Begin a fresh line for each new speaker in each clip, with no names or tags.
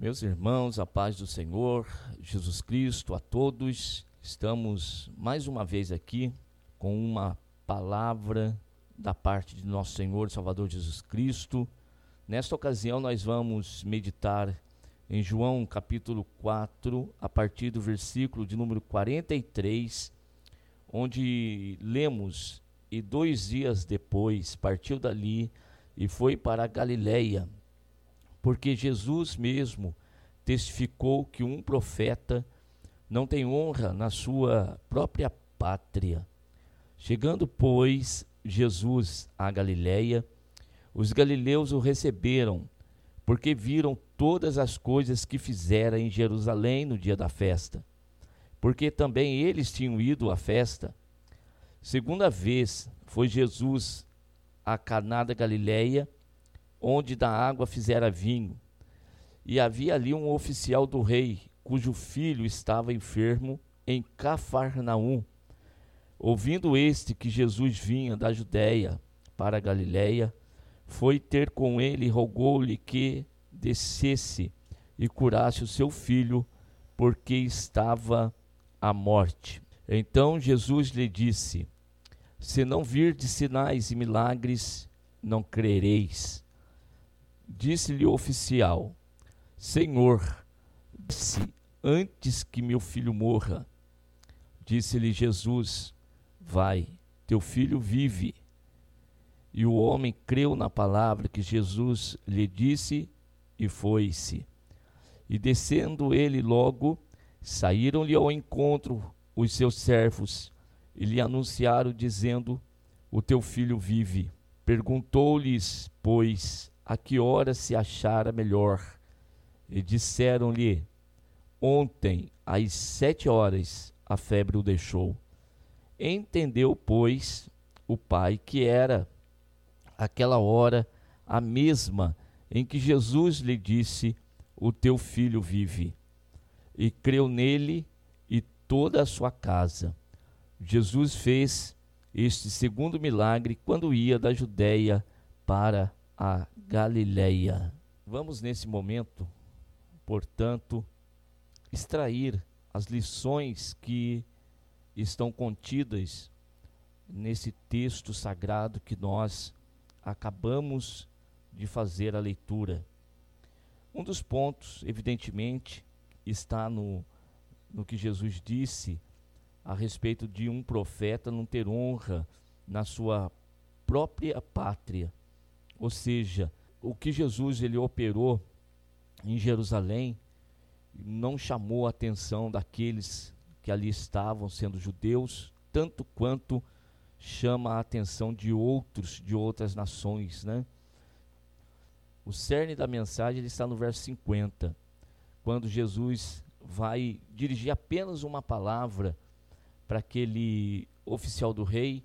Meus irmãos, a paz do Senhor, Jesus Cristo, a todos, estamos mais uma vez aqui com uma palavra da parte de nosso Senhor e Salvador Jesus Cristo. Nesta ocasião, nós vamos meditar em João capítulo 4, a partir do versículo de número 43, onde lemos: E dois dias depois partiu dali e foi para a Galiléia porque Jesus mesmo testificou que um profeta não tem honra na sua própria pátria. Chegando, pois, Jesus à Galiléia, os galileus o receberam, porque viram todas as coisas que fizera em Jerusalém no dia da festa, porque também eles tinham ido à festa. Segunda vez foi Jesus a Caná da Galiléia, onde da água fizera vinho. E havia ali um oficial do rei, cujo filho estava enfermo em Cafarnaum. Ouvindo este que Jesus vinha da Judéia para a Galiléia, foi ter com ele e rogou-lhe que descesse e curasse o seu filho, porque estava à morte. Então Jesus lhe disse: Se não virdes sinais e milagres, não crereis. Disse-lhe o oficial: Senhor, se antes que meu filho morra. Disse-lhe Jesus: Vai, teu filho vive. E o homem creu na palavra que Jesus lhe disse e foi-se. E descendo ele logo, saíram-lhe ao encontro os seus servos e lhe anunciaram, dizendo: O teu filho vive. Perguntou-lhes, pois, a que hora se achara melhor. E disseram-lhe: Ontem, às sete horas, a febre o deixou. Entendeu, pois, o pai que era aquela hora a mesma em que Jesus lhe disse: O teu filho vive. E creu nele e toda a sua casa. Jesus fez este segundo milagre quando ia da Judéia para a Galileia. Vamos nesse momento, portanto, extrair as lições que estão contidas nesse texto sagrado que nós acabamos de fazer a leitura. Um dos pontos, evidentemente, está no, no que Jesus disse a respeito de um profeta não ter honra na sua própria pátria. Ou seja, o que Jesus ele operou em Jerusalém não chamou a atenção daqueles que ali estavam sendo judeus, tanto quanto chama a atenção de outros de outras nações, né? O cerne da mensagem ele está no verso 50, quando Jesus vai dirigir apenas uma palavra para aquele oficial do rei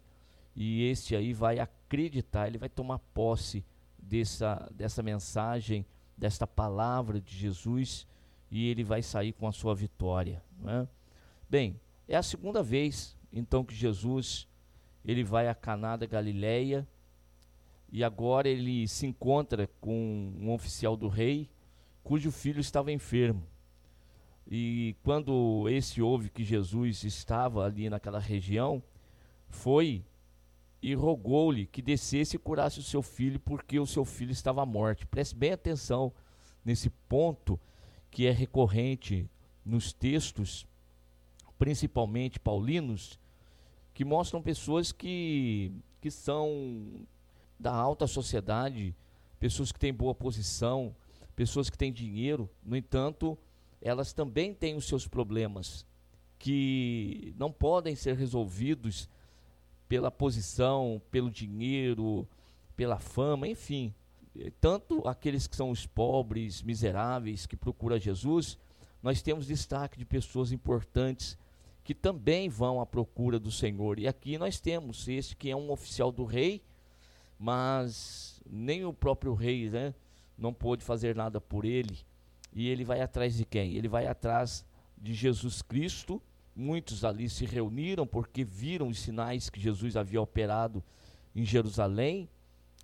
e este aí vai acreditar, ele vai tomar posse dessa, dessa mensagem, desta palavra de Jesus, e ele vai sair com a sua vitória. É? Bem, é a segunda vez então que Jesus ele vai a Caná da Galileia e agora ele se encontra com um oficial do rei cujo filho estava enfermo. E quando esse ouve que Jesus estava ali naquela região, foi e rogou-lhe que descesse e curasse o seu filho, porque o seu filho estava à morte. Preste bem atenção nesse ponto que é recorrente nos textos, principalmente paulinos, que mostram pessoas que, que são da alta sociedade, pessoas que têm boa posição, pessoas que têm dinheiro, no entanto, elas também têm os seus problemas que não podem ser resolvidos pela posição, pelo dinheiro, pela fama, enfim. Tanto aqueles que são os pobres, miseráveis, que procuram Jesus, nós temos destaque de pessoas importantes que também vão à procura do Senhor. E aqui nós temos este que é um oficial do rei, mas nem o próprio rei né, não pôde fazer nada por ele. E ele vai atrás de quem? Ele vai atrás de Jesus Cristo Muitos ali se reuniram porque viram os sinais que Jesus havia operado em Jerusalém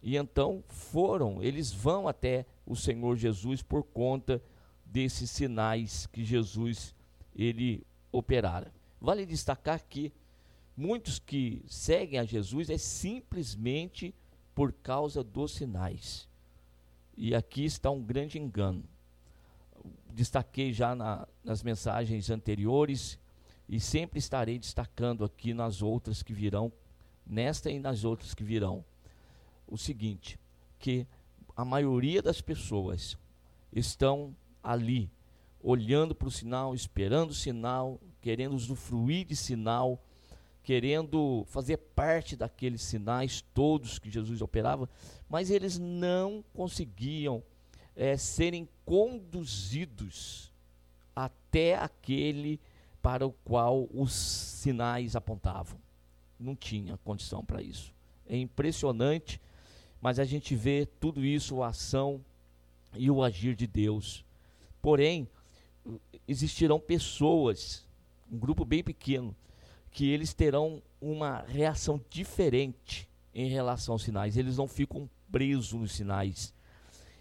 e então foram, eles vão até o Senhor Jesus por conta desses sinais que Jesus ele operara. Vale destacar que muitos que seguem a Jesus é simplesmente por causa dos sinais. E aqui está um grande engano. Destaquei já na, nas mensagens anteriores e sempre estarei destacando aqui nas outras que virão, nesta e nas outras que virão, o seguinte: que a maioria das pessoas estão ali, olhando para o sinal, esperando o sinal, querendo usufruir de sinal, querendo fazer parte daqueles sinais todos que Jesus operava, mas eles não conseguiam é, serem conduzidos até aquele para o qual os sinais apontavam. Não tinha condição para isso. É impressionante, mas a gente vê tudo isso, a ação e o agir de Deus. Porém, existirão pessoas, um grupo bem pequeno, que eles terão uma reação diferente em relação aos sinais. Eles não ficam presos nos sinais.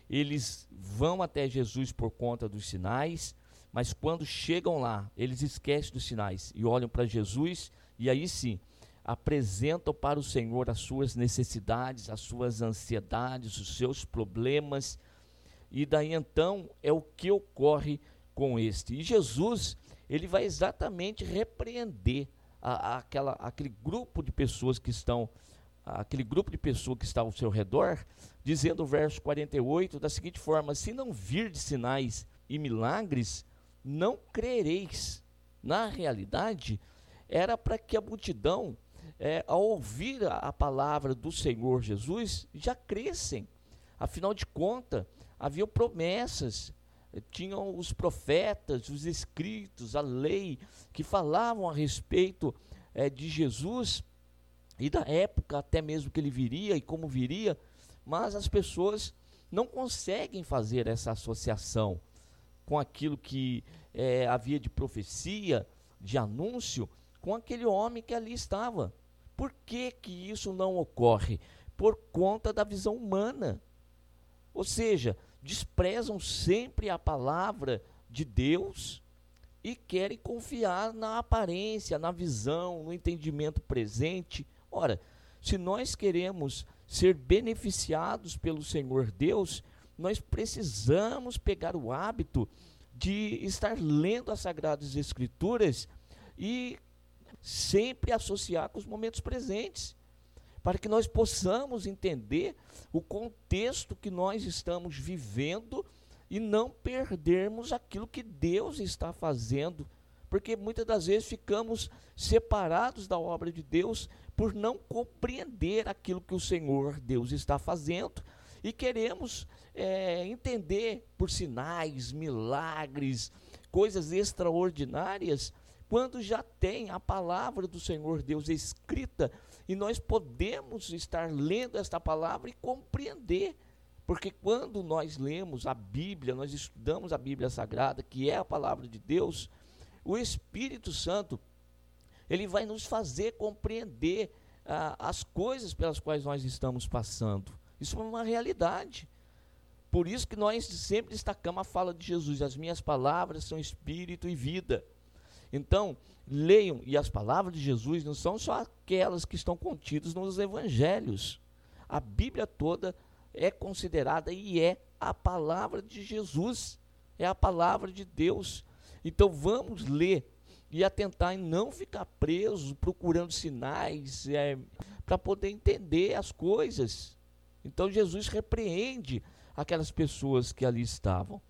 Eles vão até Jesus por conta dos sinais, mas quando chegam lá, eles esquecem dos sinais e olham para Jesus e aí sim apresentam para o Senhor as suas necessidades, as suas ansiedades, os seus problemas. E daí então é o que ocorre com este. E Jesus, ele vai exatamente repreender a, a, aquela, aquele grupo de pessoas que estão, aquele grupo de pessoas que está ao seu redor, dizendo o verso 48 da seguinte forma: Se não vir de sinais e milagres, não crereis. Na realidade, era para que a multidão, é, ao ouvir a, palavra do Senhor Jesus, já crescem. Afinal de contas, havia promessas, tinham os profetas, os escritos, a lei, que falavam a respeito é, de Jesus e da época até mesmo que ele viria e como viria, mas as pessoas não conseguem fazer essa associação com aquilo que é, havia de profecia, de anúncio, com aquele homem que ali estava. Por que, que isso não ocorre? Por conta da visão humana. Ou seja, desprezam sempre a palavra de Deus e querem confiar na aparência, na visão, no entendimento presente. Ora, se nós queremos ser beneficiados pelo Senhor Deus, nós precisamos pegar o hábito de estar lendo as Sagradas Escrituras e sempre associar com os momentos presentes para que nós possamos entender o contexto que nós estamos vivendo e não perdermos aquilo que Deus está fazendo, porque muitas das vezes ficamos separados da obra de Deus por não compreender aquilo que o Senhor Deus está fazendo e queremos é, entender por sinais, milagres, coisas extraordinárias, quando já tem a palavra do Senhor Deus escrita e nós podemos estar lendo esta palavra e compreender. Porque quando nós lemos a Bíblia, nós estudamos a Bíblia Sagrada, que é a palavra de Deus, o Espírito Santo, ele vai nos fazer compreender ah, as coisas pelas quais nós estamos passando. Isso é uma realidade. Por isso que nós sempre destacamos a fala de Jesus: as minhas palavras são espírito e vida. Então, leiam, e as palavras de Jesus não são só aquelas que estão contidas nos evangelhos. A Bíblia toda é considerada e é a palavra de Jesus, é a palavra de Deus. Então vamos ler e atentar em não ficar preso procurando sinais é, para poder entender as coisas. Então Jesus repreende aquelas pessoas que ali estavam.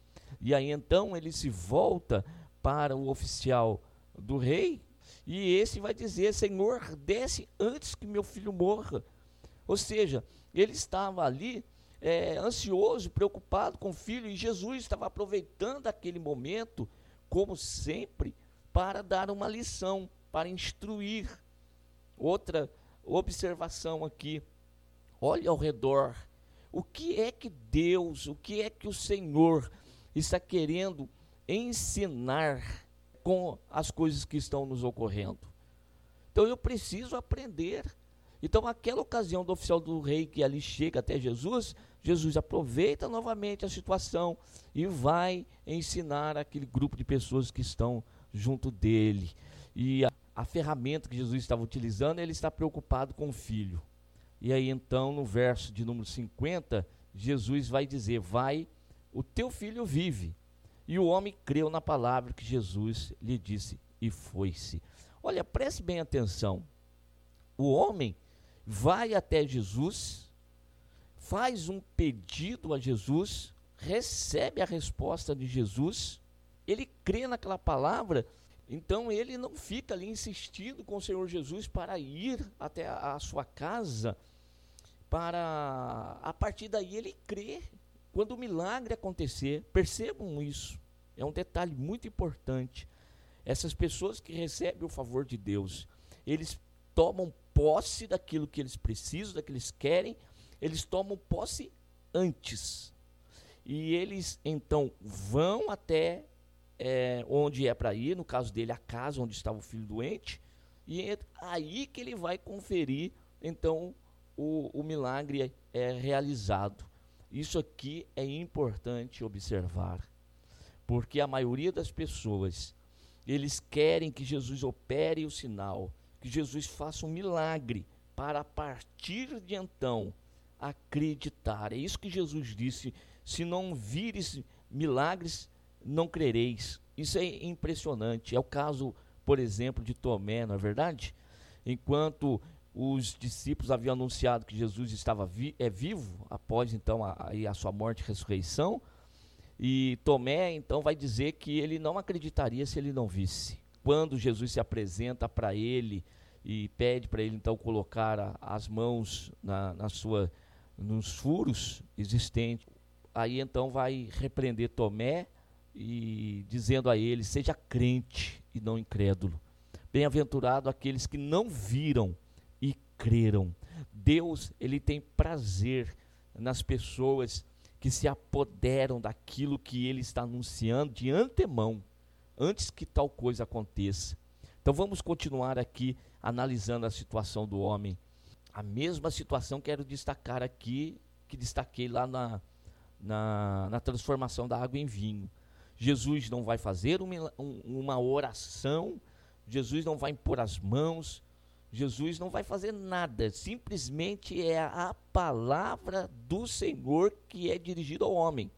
E aí então ele se volta para o oficial do rei, e esse vai dizer: Senhor, desce antes que meu filho morra. Ou seja, ele estava ali é, ansioso, preocupado com o filho, e Jesus estava aproveitando aquele momento, como sempre, para dar uma lição, para instruir. Outra observação aqui: olhe ao redor. O que é que Deus, o que é que o Senhor está querendo ensinar com as coisas que estão nos ocorrendo. Então eu preciso aprender. Então, aquela ocasião do oficial do rei que ali chega até Jesus, Jesus aproveita novamente a situação e vai ensinar aquele grupo de pessoas que estão junto dele. E a, a ferramenta que Jesus estava utilizando, ele está preocupado com o filho. E aí então, no verso de número 50, Jesus vai dizer: Vai, o teu filho vive. E o homem creu na palavra que Jesus lhe disse e foi-se. Olha, preste bem atenção. O homem vai até Jesus, faz um pedido a Jesus, recebe a resposta de Jesus, ele crê naquela palavra, então ele não fica ali insistindo com o Senhor Jesus para ir até a, a sua casa, para a partir daí ele crê quando o milagre acontecer. Percebam isso, é um detalhe muito importante. Essas pessoas que recebem o favor de Deus, eles tomam posse daquilo que eles precisam, daquilo que eles querem, eles tomam posse antes. E eles então vão até é, onde é para ir, no caso dele, a casa onde estava o filho doente, e é aí que ele vai conferir, então, o, o milagre é realizado. Isso aqui é importante observar, porque a maioria das pessoas, eles querem que Jesus opere o sinal, que Jesus faça um milagre, para a partir de então acreditar. É isso que Jesus disse: se não vires milagres, não crereis. Isso é impressionante. É o caso, por exemplo, de Tomé, não é verdade? Enquanto os discípulos haviam anunciado que Jesus estava vi é vivo após então a, a, sua morte e ressurreição, e Tomé então vai dizer que ele não acreditaria se ele não visse. Quando Jesus se apresenta para ele e pede para ele então colocar a, as mãos na, na sua nos furos existentes, aí então vai repreender Tomé e dizendo a ele: seja crente e não incrédulo. Bem-aventurado aqueles que não viram creram. Deus, ele tem prazer nas pessoas que se apoderam daquilo que ele está anunciando de antemão, antes que tal coisa aconteça. Então vamos continuar aqui analisando a situação do homem. A mesma situação quero destacar aqui, que destaquei lá na, na, na transformação da água em vinho. Jesus não vai fazer uma, uma oração, Jesus não vai impor as mãos, Jesus não vai fazer nada, simplesmente é a palavra do Senhor que é dirigida ao homem.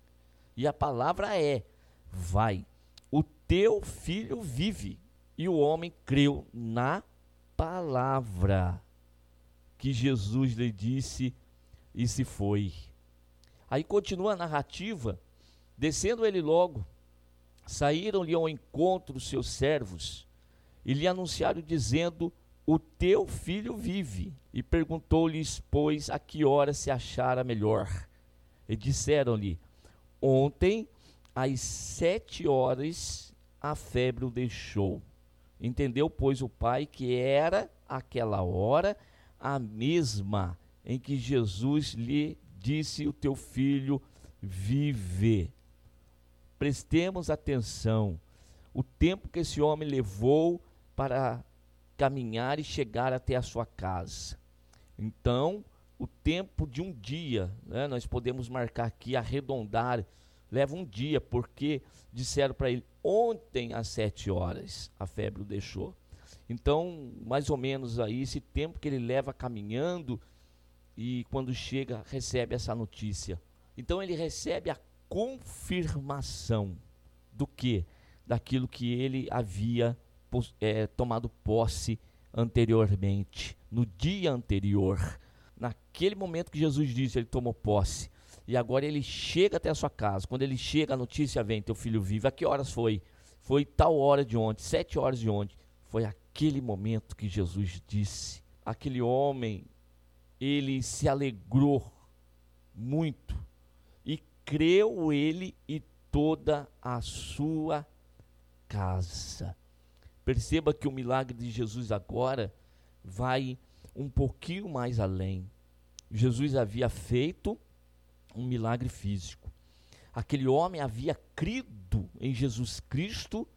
E a palavra é: vai, o teu filho vive. E o homem creu na palavra que Jesus lhe disse e se foi. Aí continua a narrativa, descendo ele logo, saíram-lhe ao encontro os seus servos e lhe anunciaram dizendo: o teu filho vive. E perguntou-lhes, pois, a que hora se achara melhor. E disseram-lhe, ontem, às sete horas, a febre o deixou. Entendeu, pois, o pai que era aquela hora a mesma em que Jesus lhe disse: O teu filho vive. Prestemos atenção. O tempo que esse homem levou para caminhar e chegar até a sua casa. Então, o tempo de um dia, né, nós podemos marcar aqui, arredondar, leva um dia, porque disseram para ele, ontem às sete horas a febre o deixou. Então, mais ou menos aí, esse tempo que ele leva caminhando e quando chega, recebe essa notícia. Então, ele recebe a confirmação do que? Daquilo que ele havia é, tomado posse anteriormente, no dia anterior. Naquele momento que Jesus disse, ele tomou posse. E agora ele chega até a sua casa. Quando ele chega, a notícia vem: teu filho vive. A que horas foi? Foi tal hora de ontem, sete horas de ontem. Foi aquele momento que Jesus disse. Aquele homem, ele se alegrou muito. E creu ele e toda a sua casa. Perceba que o milagre de Jesus agora vai um pouquinho mais além. Jesus havia feito um milagre físico. Aquele homem havia crido em Jesus Cristo,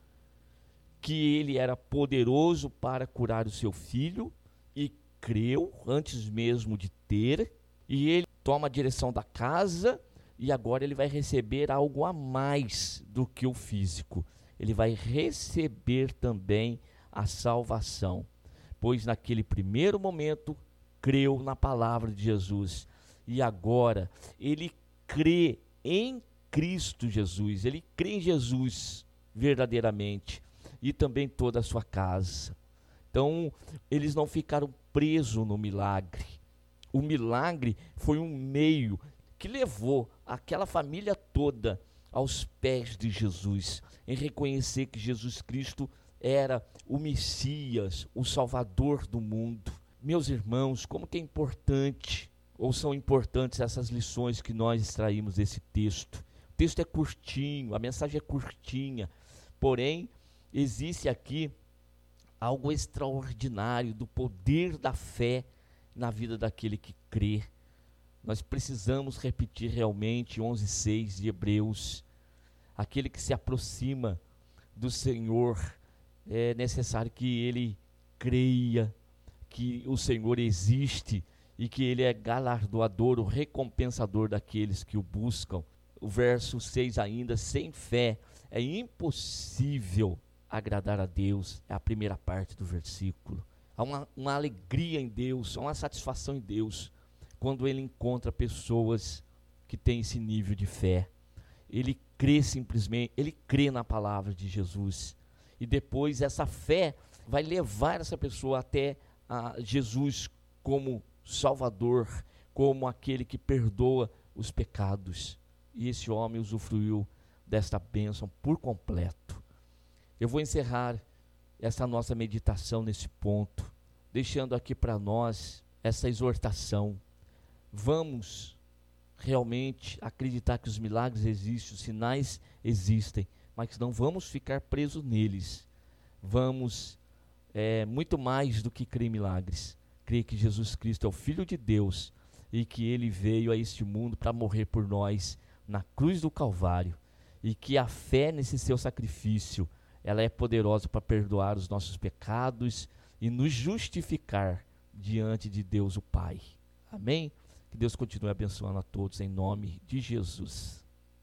que ele era poderoso para curar o seu filho, e creu antes mesmo de ter, e ele toma a direção da casa e agora ele vai receber algo a mais do que o físico. Ele vai receber também a salvação, pois naquele primeiro momento creu na palavra de Jesus e agora ele crê em Cristo Jesus, ele crê em Jesus verdadeiramente e também toda a sua casa. Então, eles não ficaram presos no milagre. O milagre foi um meio que levou aquela família toda aos pés de Jesus, em reconhecer que Jesus Cristo era o Messias, o Salvador do mundo. Meus irmãos, como que é importante, ou são importantes essas lições que nós extraímos desse texto. O texto é curtinho, a mensagem é curtinha, porém, existe aqui algo extraordinário do poder da fé na vida daquele que crê. Nós precisamos repetir realmente 11:6 de Hebreus. Aquele que se aproxima do Senhor é necessário que ele creia que o Senhor existe e que ele é galardoador, o recompensador daqueles que o buscam. O verso 6 ainda, sem fé é impossível agradar a Deus, é a primeira parte do versículo. Há uma, uma alegria em Deus, há uma satisfação em Deus, quando ele encontra pessoas que têm esse nível de fé. Ele crê simplesmente, ele crê na palavra de Jesus. E depois essa fé vai levar essa pessoa até a Jesus como Salvador, como aquele que perdoa os pecados. E esse homem usufruiu desta bênção por completo. Eu vou encerrar essa nossa meditação nesse ponto, deixando aqui para nós essa exortação. Vamos realmente acreditar que os milagres existem, os sinais existem, mas não vamos ficar presos neles. Vamos, é, muito mais do que crer em milagres, crer que Jesus Cristo é o Filho de Deus e que ele veio a este mundo para morrer por nós na cruz do Calvário e que a fé nesse seu sacrifício ela é poderosa para perdoar os nossos pecados e nos justificar diante de Deus o Pai. Amém? Que Deus continue abençoando a todos em nome de Jesus.